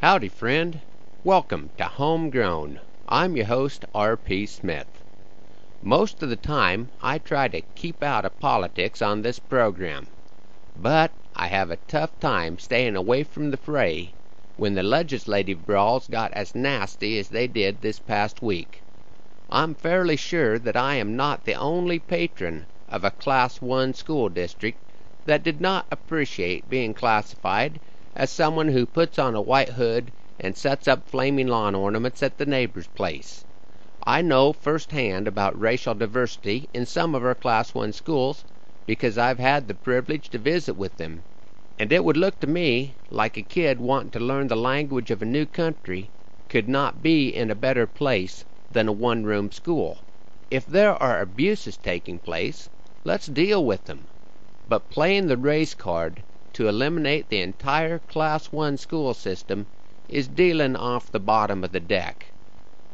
Howdy, friend. Welcome to Homegrown. I'm your host, R.P. Smith. Most of the time I try to keep out of politics on this program, but I have a tough time staying away from the fray when the legislative brawls got as nasty as they did this past week. I'm fairly sure that I am not the only patron of a Class One school district that did not appreciate being classified as someone who puts on a white hood and sets up flaming lawn ornaments at the neighbor's place. I know firsthand about racial diversity in some of our Class One schools because I've had the privilege to visit with them, and it would look to me like a kid wanting to learn the language of a new country could not be in a better place than a one room school. If there are abuses taking place, let's deal with them. But playing the race card to eliminate the entire Class One school system is dealing off the bottom of the deck.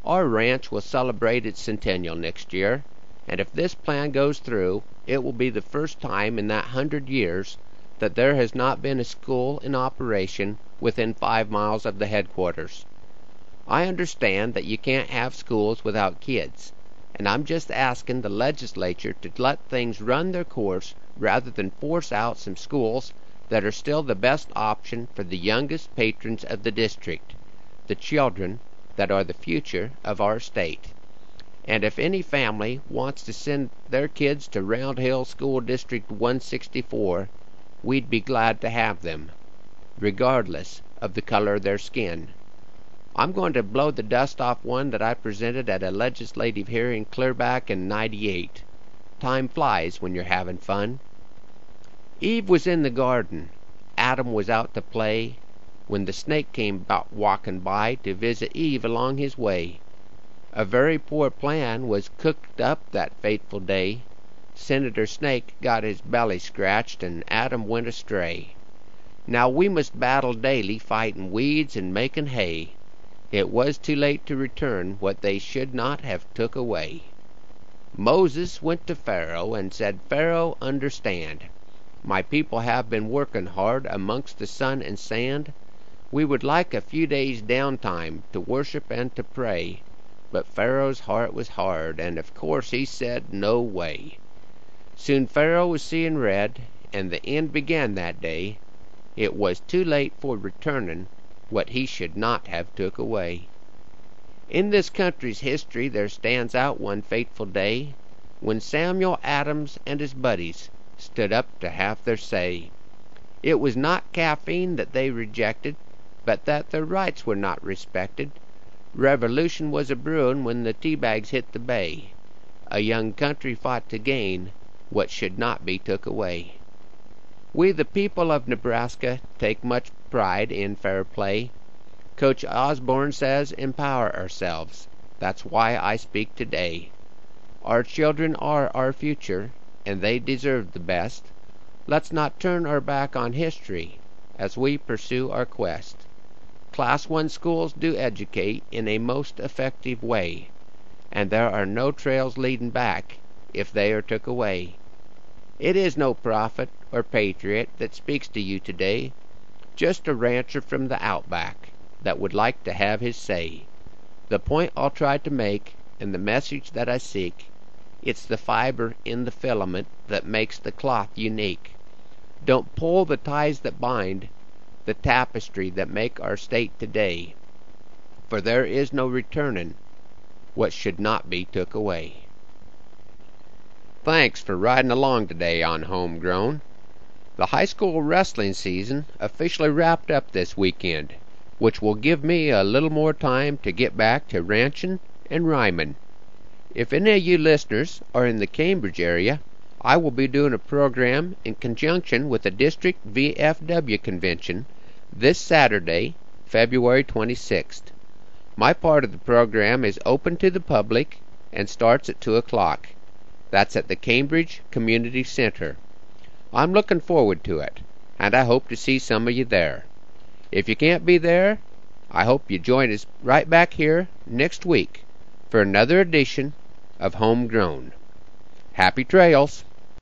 Our ranch will celebrate its centennial next year, and if this plan goes through it will be the first time in that hundred years that there has not been a school in operation within five miles of the headquarters. I understand that you can't have schools without kids, and I'm just asking the legislature to let things run their course rather than force out some schools that are still the best option for the youngest patrons of the district, the children that are the future of our state. And if any family wants to send their kids to Round Hill School District 164, we'd be glad to have them, regardless of the color of their skin. I'm going to blow the dust off one that I presented at a legislative hearing clear back in '98. Time flies when you're having fun. Eve was in the garden, Adam was out to play, When the snake came walkin' by to visit Eve along his way. A very poor plan was cooked up that fateful day. Senator Snake got his belly scratched, and Adam went astray. Now we must battle daily, fightin' weeds and makin' hay. It was too late to return what they should not have took away. Moses went to Pharaoh and said, Pharaoh, understand. My people have been working hard amongst the sun and sand. We would like a few days down time to worship and to pray. But Pharaoh's heart was hard, and of course he said, No way. Soon Pharaoh was seeing red, and the end began that day. It was too late for returning what he should not have took away. In this country's history there stands out one fateful day When Samuel Adams and his buddies stood up to have their say. It was not caffeine that they rejected, but that their rights were not respected. Revolution was a brewin' when the tea bags hit the bay. A young country fought to gain what should not be took away. We the people of Nebraska take much pride in fair play. Coach Osborne says empower ourselves. That's why I speak today. Our children are our future and they deserve the best. Let's not turn our back on history as we pursue our quest. Class One schools do educate in a most effective way, and there are no trails leading back if they are took away. It is no prophet or patriot that speaks to you today, just a rancher from the outback that would like to have his say. The point I'll try to make, and the message that I seek, it's the fiber in the filament that makes the cloth unique. Don't pull the ties that bind the tapestry that make our state today, for there is no returning what should not be took away. Thanks for riding along today on Homegrown. The high school wrestling season officially wrapped up this weekend, which will give me a little more time to get back to ranching and rhymin'. If any of you listeners are in the Cambridge area, I will be doing a program in conjunction with the district VFW convention this Saturday, February 26th. My part of the program is open to the public and starts at 2 o'clock. That's at the Cambridge Community Center. I'm looking forward to it, and I hope to see some of you there. If you can't be there, I hope you join us right back here next week for another edition of Homegrown. Happy trails!